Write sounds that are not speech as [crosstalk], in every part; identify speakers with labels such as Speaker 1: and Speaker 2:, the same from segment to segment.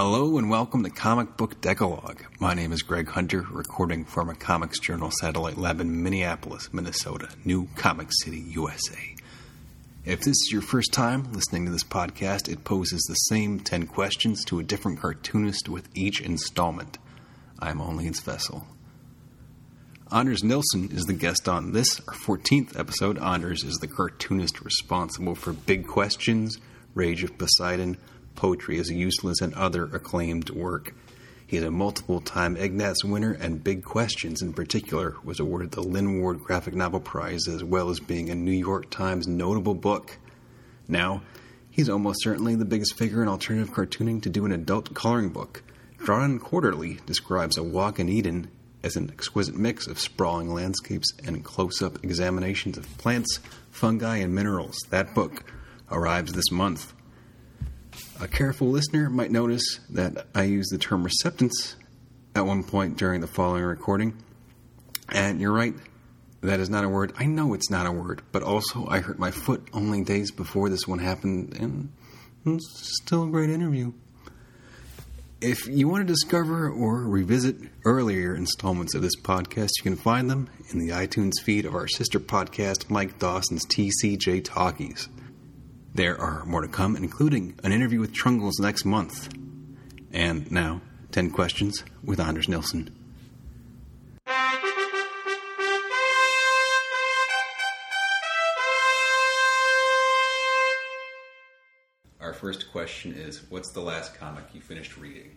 Speaker 1: Hello and welcome to Comic Book Decalogue. My name is Greg Hunter, recording from a Comics Journal satellite lab in Minneapolis, Minnesota, New Comic City, USA. If this is your first time listening to this podcast, it poses the same 10 questions to a different cartoonist with each installment. I'm only its vessel. Anders Nilsen is the guest on this, our 14th episode. Anders is the cartoonist responsible for Big Questions, Rage of Poseidon, Poetry is Useless, and other acclaimed work. He is a multiple time Ignatz winner, and Big Questions in particular was awarded the Lynd Ward Graphic Novel Prize as well as being a New York Times notable book. Now, he's almost certainly the biggest figure in alternative cartooning to do an adult coloring book. Drawn Quarterly describes a walk in Eden as an exquisite mix of sprawling landscapes and close up examinations of plants, fungi, and minerals. That book arrives this month. A careful listener might notice that I used the term receptance at one point during the following recording. And you're right, that is not a word. I know it's not a word, but also I hurt my foot only days before this one happened, and it's still a great interview. If you want to discover or revisit earlier installments of this podcast, you can find them in the iTunes feed of our sister podcast, Mike Dawson's TCJ Talkies. There are more to come, including an interview with Trungles next month. And now, 10 questions with Anders Nilsen. Our first question is What's the last comic you finished reading?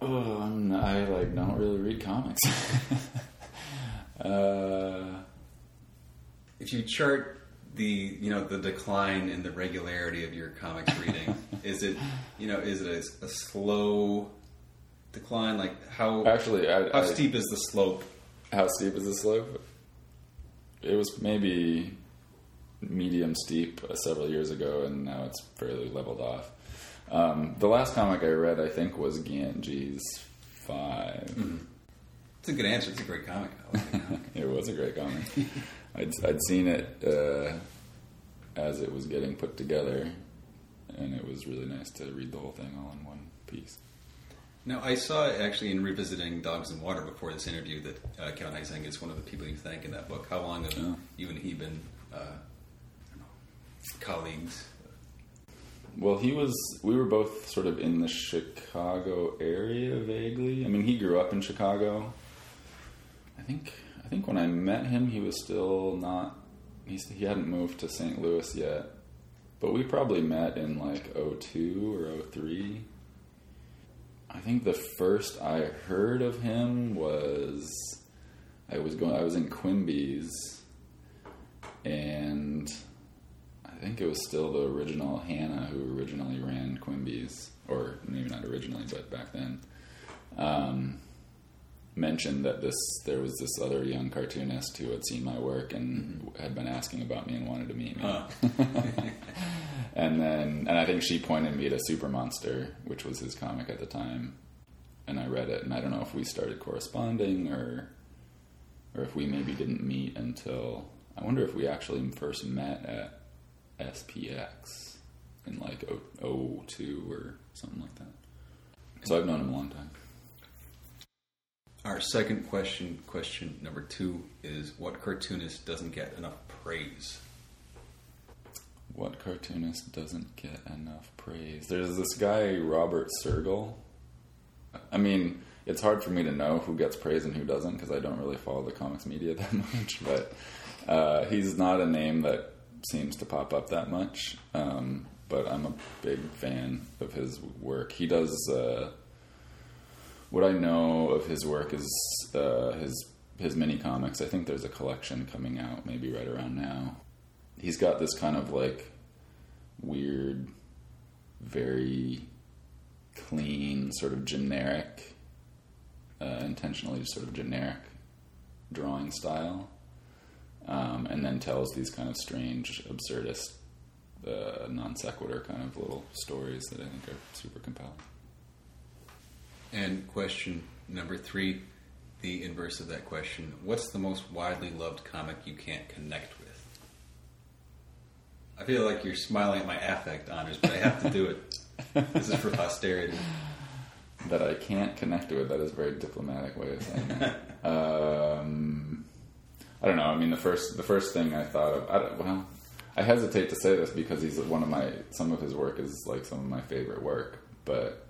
Speaker 2: Oh, I'm, I like don't really read comics. [laughs] uh,
Speaker 1: If you chart the you know the decline in the regularity of your comics reading, [laughs] is it you know is it a, a slow decline? Like how
Speaker 2: actually, I,
Speaker 1: how
Speaker 2: I-
Speaker 1: steep is the slope?
Speaker 2: How steep is the slope? It was maybe medium steep uh, several years ago, and now it's fairly leveled off. Um, the last comic I read, I think, was Ganges 5
Speaker 1: It's a good answer. It's a great comic. I like comic. [laughs]
Speaker 2: it was a great comic. [laughs] I'd, I'd seen it uh, as it was getting put together, and it was really nice to read the whole thing all in one piece.
Speaker 1: Now, I saw actually in revisiting Dogs and Water before this interview that uh, Kevin Huizenga is one of the people you thank in that book. How long have
Speaker 2: Oh.
Speaker 1: you and he been uh, I don't know, colleagues?
Speaker 2: Well, he was. We were both sort of in the Chicago area vaguely. I mean, he grew up in Chicago. I think. I think when I met him, he was still not. He's, he hadn't moved to St. Louis yet. But we probably met in like 02 or 03. I think the first I heard of him was I was going. I was in Quimby's, and I think it was still the original Hannah who originally ran Quimby's, or maybe not originally, but back then. Um, mentioned that this there was this other young cartoonist who had seen my work and mm-hmm. had been asking about me and wanted to meet me. [laughs] [laughs] And then, and I think she pointed me to Super Monster, which was his comic at the time, and I read it. And I don't know if we started corresponding or, or if we maybe didn't meet until I wonder if we actually first met at SPX in like 0- 02 or something like that. So I've known him a long time.
Speaker 1: Our second question, question number two, is what cartoonist doesn't get enough praise?
Speaker 2: What cartoonist doesn't get enough praise? There's this guy, Robert Sergel. I mean, it's hard for me to know who gets praise and who doesn't because I don't really follow the comics media [laughs] that much. But uh, he's not a name that seems to pop up that much. Um, but I'm a big fan of his work. He does. Uh, what I know of his work is uh, his his mini comics. I think there's a collection coming out maybe right around now. He's got this kind of like weird, very clean, sort of generic, uh, intentionally sort of generic drawing style, um, and then tells these kind of strange, absurdist, uh, non sequitur kind of little stories that I think are super compelling.
Speaker 1: And question number three, the inverse of that question: What's the most widely loved comic you can't connect with? I feel like you're smiling at my affect, Anders, but I have to do it. this is for posterity.
Speaker 2: that I can't connect with. That is a very diplomatic way of saying that. [laughs] um, I don't know. I mean, the first the first thing I thought of. I well, I hesitate to say this because he's one of my some of his work is like some of my favorite work, but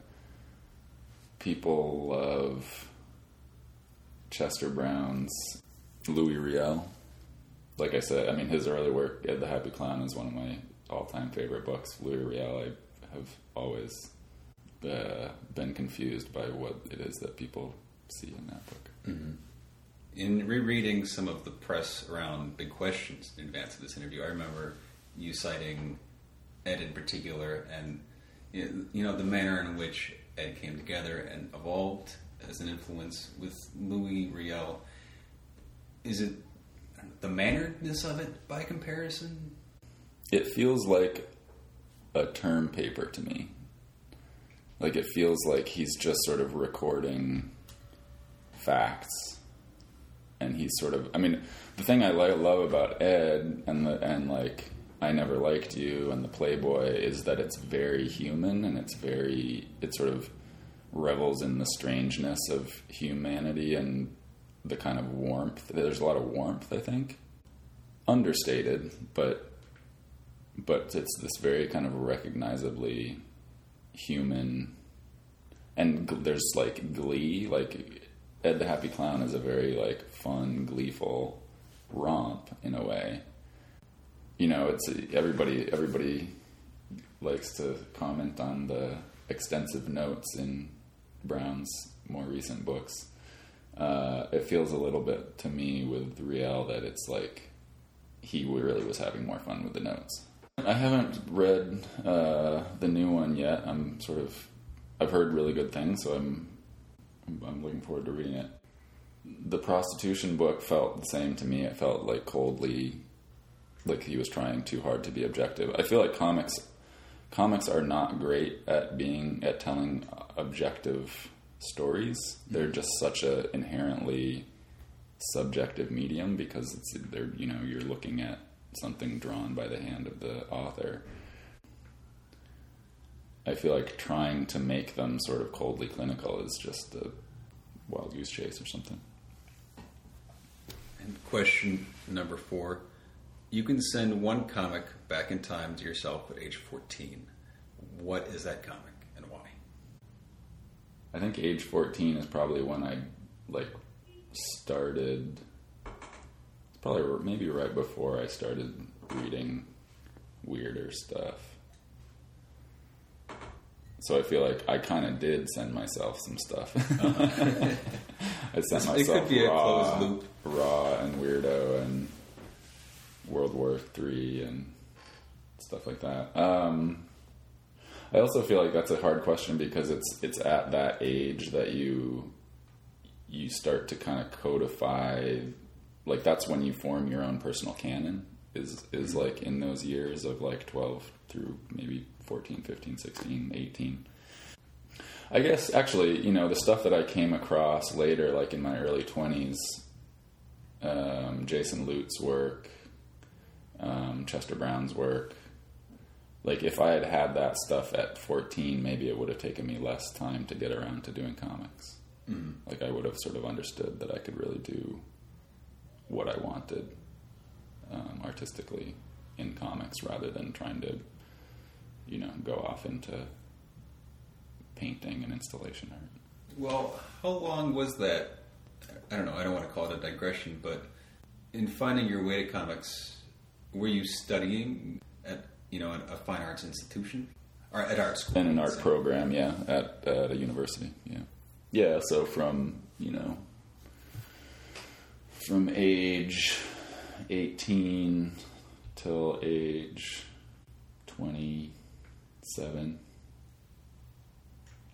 Speaker 2: people love Chester Brown's Louis Riel. Like I said, I mean, his early work, Ed the Happy Clown, is one of my all time favorite books. Louis Riel, I have always uh, been confused by what it is that people see in that book.
Speaker 1: Mm-hmm. In rereading some of the press around big questions in advance of this interview, I remember you citing Ed in particular and you know the manner in which Ed came together and evolved as an influence with Louis Riel. Is it the manneredness of it by comparison?
Speaker 2: It feels like a term paper to me. Like it feels like he's just sort of recording facts, and he's sort of. I mean, the thing I love about Ed and the and like I never liked you and the Playboy is that it's very human and it's very it sort of revels in the strangeness of humanity and the kind of warmth. There's a lot of warmth, I think, understated, but but it's this very kind of recognizably human and there's like glee like ed the happy clown is a very like fun gleeful romp in a way you know it's everybody everybody likes to comment on the extensive notes in brown's more recent books uh, it feels a little bit to me with Riel that it's like he really was having more fun with the notes I haven't read uh, the new one yet. I'm sort of I've heard really good things, so I'm I'm looking forward to reading it. The prostitution book felt the same to me. It felt like coldly, like he was trying too hard to be objective. I feel like comics comics are not great at being at telling objective stories. They're just such a inherently subjective medium because it's they're you know you're looking at something drawn by the hand of the author. I feel like trying to make them sort of coldly clinical is just a wild goose chase or something.
Speaker 1: And question number four you can send one comic back in time to yourself at age 14. What is that comic and why?
Speaker 2: I think age 14 is probably when I like started it's probably maybe right before I started reading weirder stuff. So I feel like I kind of did send myself some stuff. Uh-huh. [laughs] I sent myself it could be raw, a closed loop. raw and weirdo and World War Three and stuff like that. Um, I also feel like that's a hard question because it's it's at that age that you you start to kind of codify like that's when you form your own personal canon is is mm-hmm. like in those years of like 12 through maybe 14 15 16 18 i guess actually you know the stuff that i came across later like in my early 20s um, jason lutes work um, chester brown's work like if i had had that stuff at 14 maybe it would have taken me less time to get around to doing comics mm-hmm. like i would have sort of understood that i could really do what I wanted um, artistically in comics rather than trying to, you know, go off into painting and installation art.
Speaker 1: Well, how long was that? I don't know. I don't want to call it a digression, but in finding your way to comics, were you studying at you know a fine arts institution or at art school?
Speaker 2: In an art program, yeah, at, at a university, yeah, yeah. So from you know from age 18 till age 27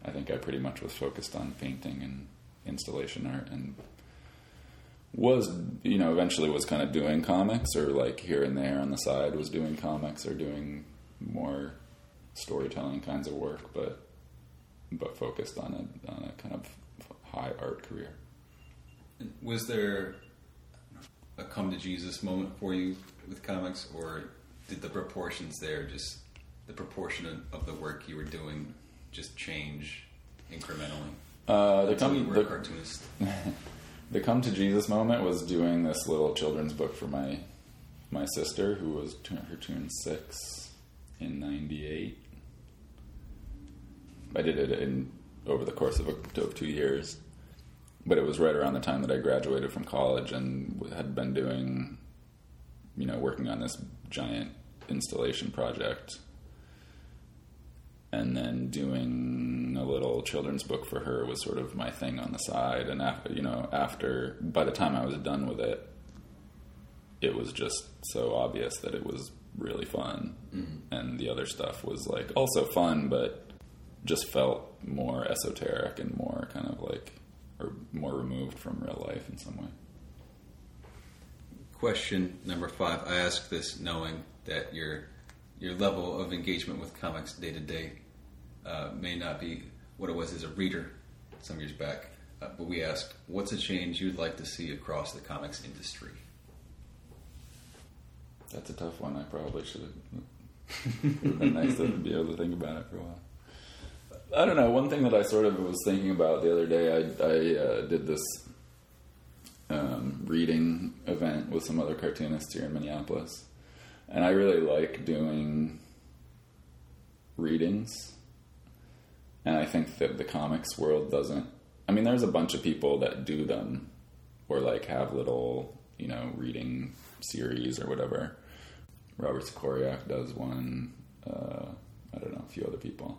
Speaker 2: i think i pretty much was focused on painting and installation art and was you know eventually was kind of doing comics or like here and there on the side was doing comics or doing more storytelling kinds of work but but focused on a on a kind of high art career
Speaker 1: was there a come to Jesus moment for you with comics, or did the proportions there just the proportion of, the work you were doing just change incrementally?
Speaker 2: Uh, the come the,
Speaker 1: cartoonist. [laughs]
Speaker 2: the come to Jesus moment was doing this little children's book for my my sister who was her turned six in '98. I did it in over the course of, a, of two years, but it was right around the time that I graduated from college and had been doing, you know, working on this giant installation project and then doing a little children's book for her was sort of my thing on the side and after you know after by the time i was done with it it was just so obvious that it was really fun. Mm-hmm. And the other stuff was like also fun but just felt more esoteric and more kind of like or more removed from real life in some way.
Speaker 1: Question number five. I ask this knowing that your your level of engagement with comics day to day uh, may not be what it was as a reader some years back. Uh, but we asked, what's a change you'd like to see across the comics industry?
Speaker 2: That's a tough one. I probably should have. it would have been nice to be able to think about it for a while. I don't know. One thing that I sort of was thinking about the other day, I, I uh, did this um, reading event with some other cartoonists here in Minneapolis, and I really like doing readings. And I think that the comics world doesn't. I mean, there's a bunch of people that do them, or like have little, you know, reading series or whatever. Robert Sikoryak does one. Uh, I don't know, a few other people.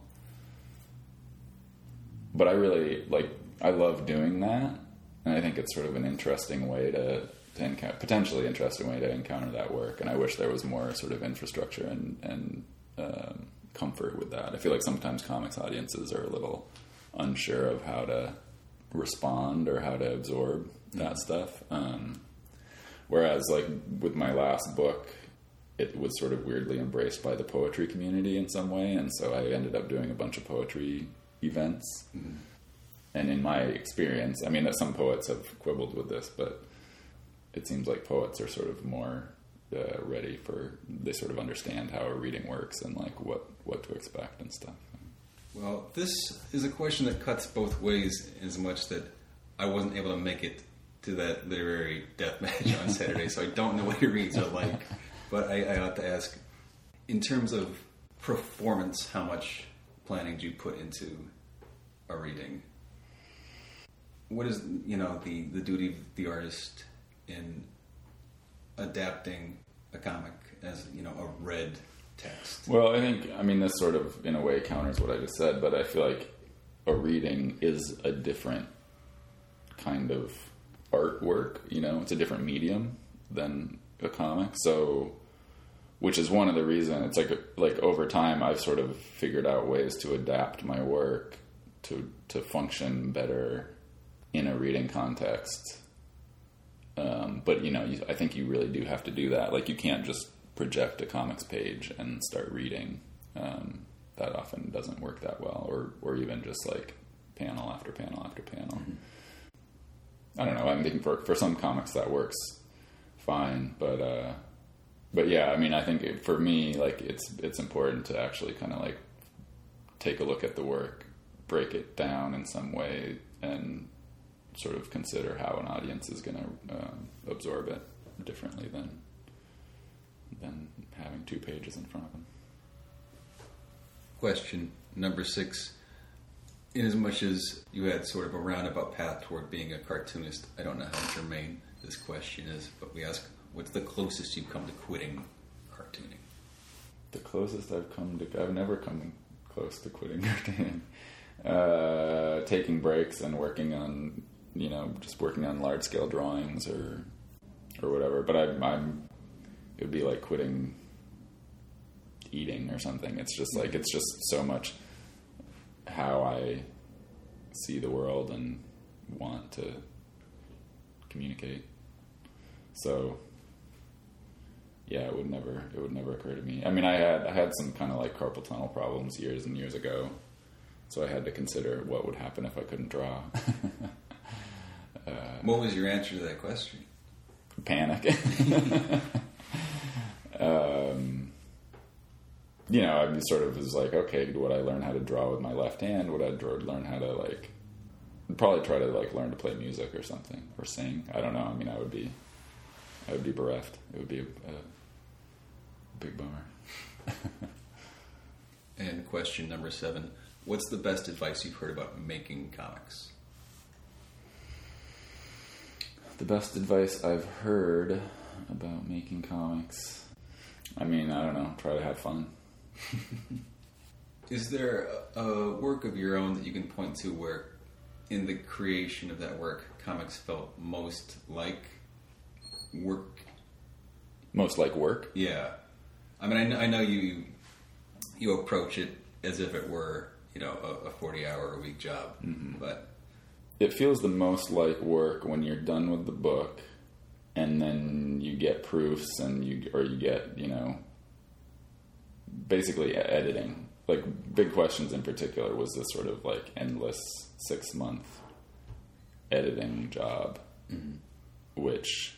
Speaker 2: But I really like. I love doing that, and I think it's sort of an interesting way to, to encounter, potentially interesting way to encounter that work. And I wish there was more sort of infrastructure and and um, comfort with that. I feel like sometimes comics audiences are a little unsure of how to respond or how to absorb that stuff. Um, whereas, like with my last book, it was sort of weirdly embraced by the poetry community in some way, and so I ended up doing a bunch of poetry events. And in my experience, I mean, some poets have quibbled with this, but it seems like poets are sort of more uh, ready for they sort of understand how a reading works and like what what to expect and stuff.
Speaker 1: Well, this is a question that cuts both ways, as much that I wasn't able to make it to that literary death match on Saturday, so I don't know what your reads are like. But I, I ought to ask, in terms of performance, how much planning do you put into a reading? What is you know the the duty of the artist in adapting a comic as you know a read text?
Speaker 2: Well, I think I mean this sort of in a way counters what I just said, but I feel like a reading is a different kind of artwork. You know, it's a different medium than a comic. So, which is one of the reasons it's like like over time I've sort of figured out ways to adapt my work to to function better in a reading context. Um, but you know, you, I think you really do have to do that. Like you can't just project a comics page and start reading. Um, that often doesn't work that well, or or even just like panel after panel after panel. I don't know. I'm thinking for for some comics that works fine, but uh, but yeah, I mean, I think it, for me, like it's it's important to actually kind of like take a look at the work, break it down in some way, and sort of consider how an audience is going to um, absorb it differently than than having two pages in front of them.
Speaker 1: Question number six. In as much as you had sort of a roundabout path toward being a cartoonist, I don't know how germane this question is, but we ask, what's the closest you've come to quitting cartooning?
Speaker 2: The closest I've come to, I've never come close to quitting [laughs] cartooning. Uh, taking breaks and working on, you know, just working on large scale drawings or or whatever. But I'm, I'm, it would be like quitting eating or something. It's just like it's just so much how I see the world and want to communicate. So yeah, it would never it would never occur to me. I mean, I had I had some kind of like carpal tunnel problems years and years ago, so I had to consider what would happen if I couldn't draw. [laughs]
Speaker 1: What was your answer to that question?
Speaker 2: Panic. [laughs] um, you know, I sort of was like, okay, would I learn how to draw with my left hand? Would I draw, learn how to like, probably try to like learn to play music or something or sing? I don't know. I mean, I would be, I would be bereft. It would be a, a big bummer. [laughs]
Speaker 1: And question number seven What's the best advice you've heard about making comics?
Speaker 2: The best advice I've heard about making comics. I mean, I don't know. Try to have fun.
Speaker 1: Is there a, a work of your own that you can point to where, in the creation of that work, comics felt most like work?
Speaker 2: Most like work.
Speaker 1: Yeah. I mean, I know, I know you you approach it as if it were, you know, a, a 40 hour a week job, mm-hmm. but
Speaker 2: It feels the most like work when you're done with the book, and then you get proofs and you or you get you know basically editing. Like big questions in particular was this sort of like endless six month editing job, mm-hmm. which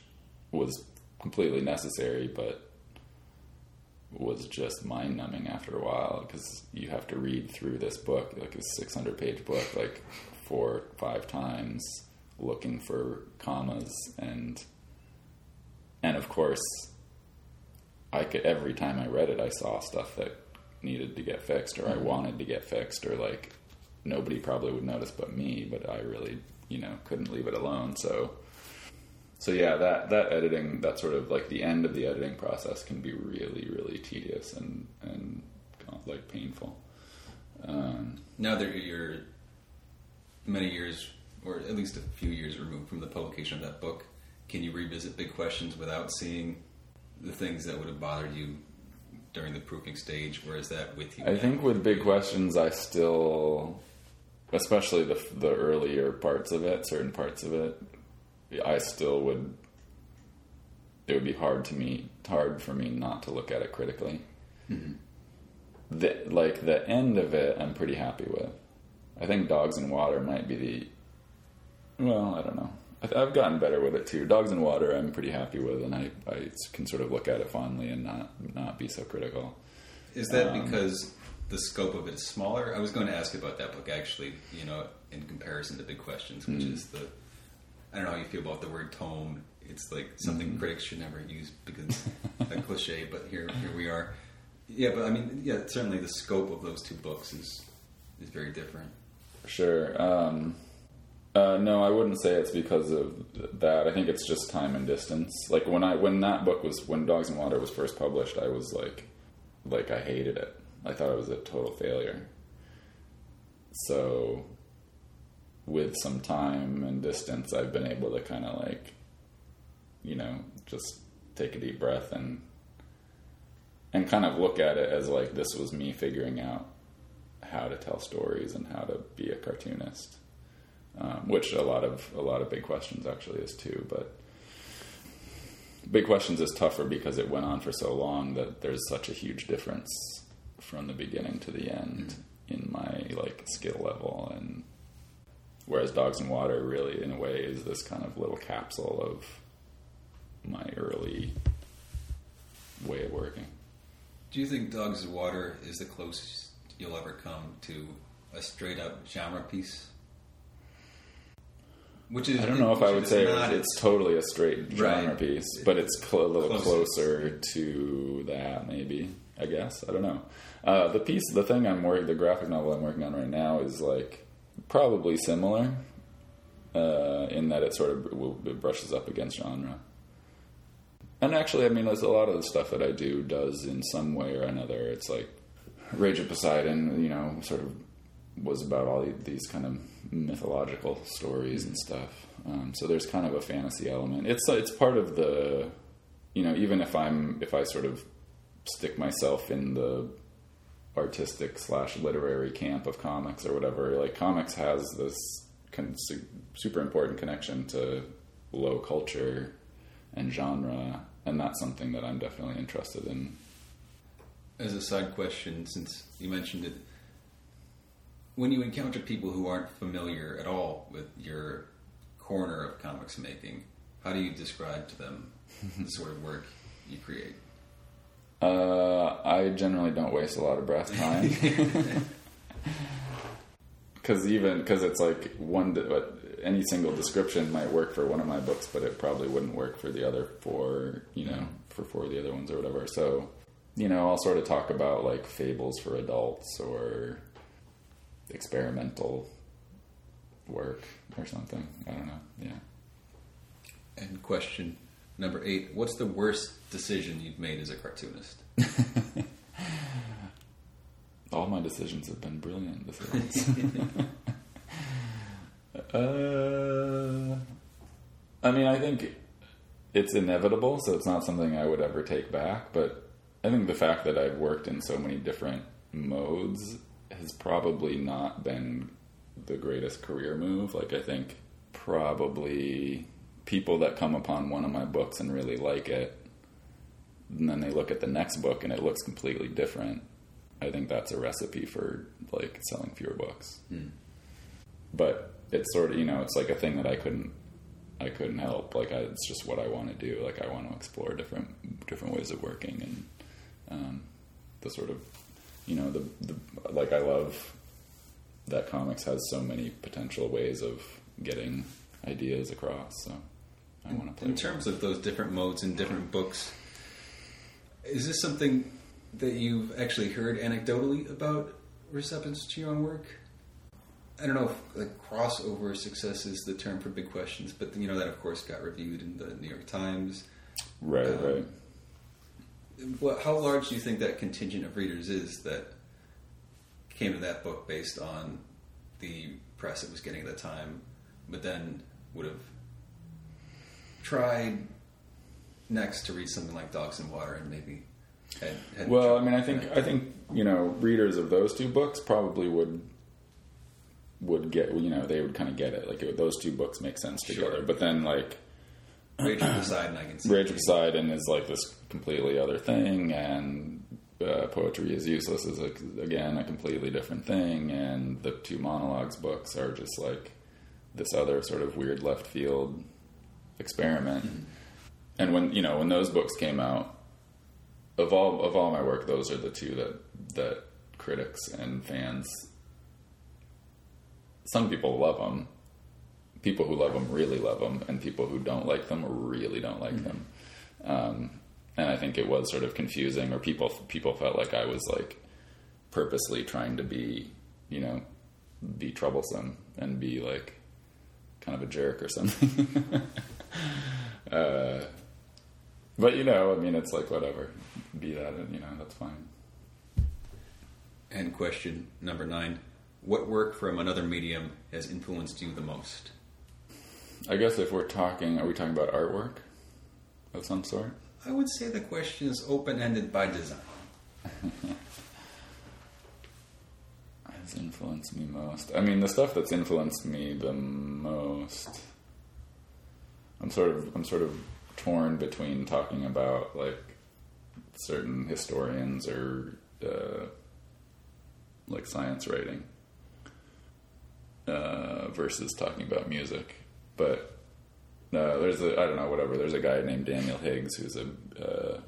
Speaker 2: was completely necessary, but was just mind numbing after a while because you have to read through this book, like a 600 page book, like four, five times, looking for commas and and of course, I could every time I read it, I saw stuff that needed to get fixed, or I wanted to get fixed, or like nobody probably would notice but me, but I really, you know, couldn't leave it alone. So, so yeah, that that editing, that sort of like the end of the editing process can be really, really tedious and and like painful. Um,
Speaker 1: now that you're many years, or at least a few years removed from the publication of that book, can you revisit big questions without seeing the things that would have bothered you during the proofing stage? Where is that with you?
Speaker 2: I
Speaker 1: now?
Speaker 2: think with big questions, I still, especially the the earlier parts of it, certain parts of it, I still would. It would be hard to me, hard for me not to look at it critically. Mm-hmm. The like the end of it, I'm pretty happy with. I think Dogs and Water might be the. Well, I don't know. I- I've gotten better with it too. Dogs and Water, I'm pretty happy with, and I, I can sort of look at it fondly and not not be so critical.
Speaker 1: Is that
Speaker 2: Um,
Speaker 1: because the scope of it is smaller? I was going to ask about that book actually. You know, in comparison to Big Questions, which
Speaker 2: Hmm.
Speaker 1: is the I don't know how you feel about the word tome. It's like something
Speaker 2: Hmm.
Speaker 1: critics should never use because it's a [laughs] cliche. But here, here we are. Yeah, but I mean, yeah, certainly the scope of those two books is is very different.
Speaker 2: Sure. Um, uh, no, I wouldn't say it's because of that. I think it's just time and distance. Like when I when that book was when Dogs and Water was first published, I was like, like I hated it. I thought it was a total failure. So, with some time and distance, I've been able to kind of like, you know, just take a deep breath and and kind of look at it as like this was me figuring out how to tell stories and how to be a cartoonist, um, which a lot of a lot of big questions actually is too. But big questions is tougher because it went on for so long that there's such a huge difference from the beginning to the end in my like skill level and whereas dogs and water really in a way is this kind of little capsule of my early way of working
Speaker 1: Do you think Dogs and Water is the closest you'll ever come to a straight up genre piece? Which is
Speaker 2: I don't know if I would say
Speaker 1: not-
Speaker 2: it's totally a straight genre
Speaker 1: Right.
Speaker 2: piece, but it's cl- a little
Speaker 1: Closer.
Speaker 2: closer to that, maybe. I guess I don't know. Uh, the piece, the thing I'm working, the graphic novel I'm working on right now is like probably similar uh, in that it sort of it brushes up against genre. And actually, I mean, there's a lot of the stuff that I do does in some way or another. It's like Rage of Poseidon, you know, sort of was about all these kind of mythological stories and stuff. Um, so there's kind of a fantasy element. It's it's part of the, you know, even if I'm if I sort of stick myself in the artistic slash literary camp of comics or whatever, like comics has this con- su- super important connection to low culture and genre, and that's something that I'm definitely interested in.
Speaker 1: As a side question, since you mentioned it, when you encounter people who aren't familiar at all with your corner of comics making, how do you describe to them the [laughs] sort of work you create?
Speaker 2: Uh, I generally don't waste a lot of breath time. Because [laughs] even because it's like one, but any single description might work for one of my books, but it probably wouldn't work for the other four. You know, for four of the other ones or whatever. So, you know, I'll sort of talk about like fables for adults or experimental work or something. I don't know. Yeah.
Speaker 1: And question number eight: What's the worst decision you've made as a cartoonist? [laughs]
Speaker 2: All my decisions have been brilliant decisions. [laughs] [laughs] uh, I mean, I think it's inevitable, so it's not something I would ever take back. But I think the fact that I've worked in so many different modes has probably not been the greatest career move. Like, I think probably people that come upon one of my books and really like it, and then they look at the next book and it looks completely different. I think that's a recipe for like selling fewer books.
Speaker 1: Hmm.
Speaker 2: But it's sort of you know it's like a thing that I couldn't I couldn't help. Like I, it's just what I want to do. Like I want to explore different different ways of working and um, the sort of you know the, the like I love that comics has so many potential ways of getting ideas across. So I want to play.
Speaker 1: In terms of those different modes in different books, is this something that you've actually heard anecdotally about your own work? I don't know if like crossover success is the term for big questions, but you know that of course got reviewed in the New York Times.
Speaker 2: right,
Speaker 1: um,
Speaker 2: right.
Speaker 1: What, how large do you think that contingent of readers is that came to that book based on the press it was getting at the time, but then would have tried next to read something like Dogs and Water and maybe had, had
Speaker 2: Well, I mean, I think I think you know readers of those two books probably would would get you know they would kind of get it like it, those two books make sense together.
Speaker 1: Sure.
Speaker 2: But then like
Speaker 1: Rage of Poseidon, I can see.
Speaker 2: Rage of Poseidon is like this completely other thing, and uh, Poetry is Useless is like, again a completely different thing, and the two monologues books are just like this other sort of weird left field experiment. And when you know when those books came out, of all of all my work, those are the two that that critics and fans. Some people love them. People who love them really love them, and people who don't like them really don't like them. Um, and I think it was sort of confusing, or people people felt like I was like purposely trying to be, you know, be troublesome and be like kind of a jerk or something. [laughs] uh, but you know, I mean, it's like whatever. Be that, and you know, that's fine.
Speaker 1: And question number nine: What work from another medium has influenced you the most?
Speaker 2: I guess if we're talking, are we talking about artwork of some sort?
Speaker 1: I would say the question is open-ended by design. [laughs]
Speaker 2: Has influenced me most. I mean, the stuff that's influenced me the most. I'm sort of I'm sort of torn between talking about like certain historians or uh, like science writing uh, versus talking about music. But uh, there's a I don't know whatever. There's a guy named Daniel Higgs who's a uh,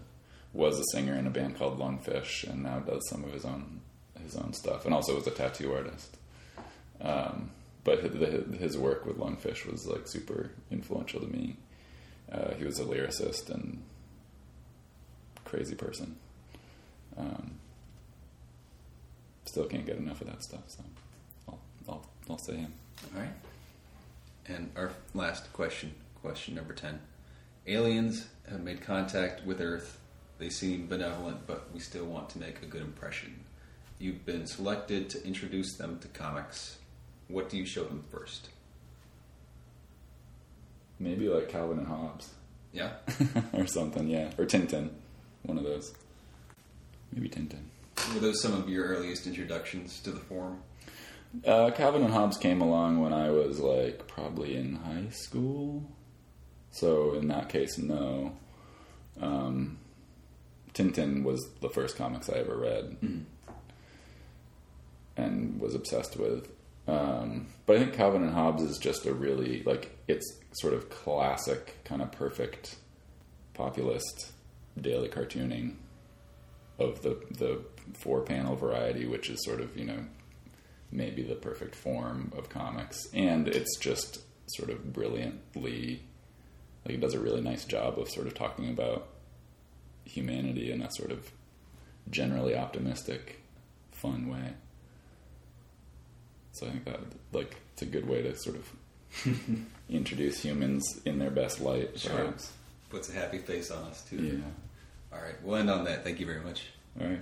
Speaker 2: was a singer in a band called Lungfish and now does some of his own his own stuff and also was a tattoo artist. Um, but his, his work with Lungfish was like super influential to me. Uh, he was a lyricist and crazy person. Um, still can't get enough of that stuff, so I'll I'll, I'll say him.
Speaker 1: All right. And our last question, question number 10. Aliens have made contact with Earth. They seem benevolent, but we still want to make a good impression. You've been selected to introduce them to comics. What do you show them first?
Speaker 2: Maybe like Calvin and Hobbes
Speaker 1: Yeah? [laughs]
Speaker 2: or something, yeah, or Tintin, one of those. Maybe Tintin.
Speaker 1: Were those some of your earliest introductions to the form?
Speaker 2: Uh, Calvin and Hobbes came along when I was like probably in high school, so in that case, no. Um, Tintin was the first comics I ever read and was obsessed with. Um, but I think Calvin and Hobbes is just a really like it's sort of classic, kind of perfect populist daily cartooning of the the four panel variety, which is sort of you know maybe the perfect form of comics, and it's just sort of brilliantly like it does a really nice job of sort of talking about humanity in a sort of generally optimistic, fun way. So I think that like it's a good way to sort of [laughs] introduce humans in their best light.
Speaker 1: Sure.
Speaker 2: perhaps.
Speaker 1: Puts a happy face on us too.
Speaker 2: Yeah.
Speaker 1: All right, we'll end on that. Thank you very much.
Speaker 2: All right.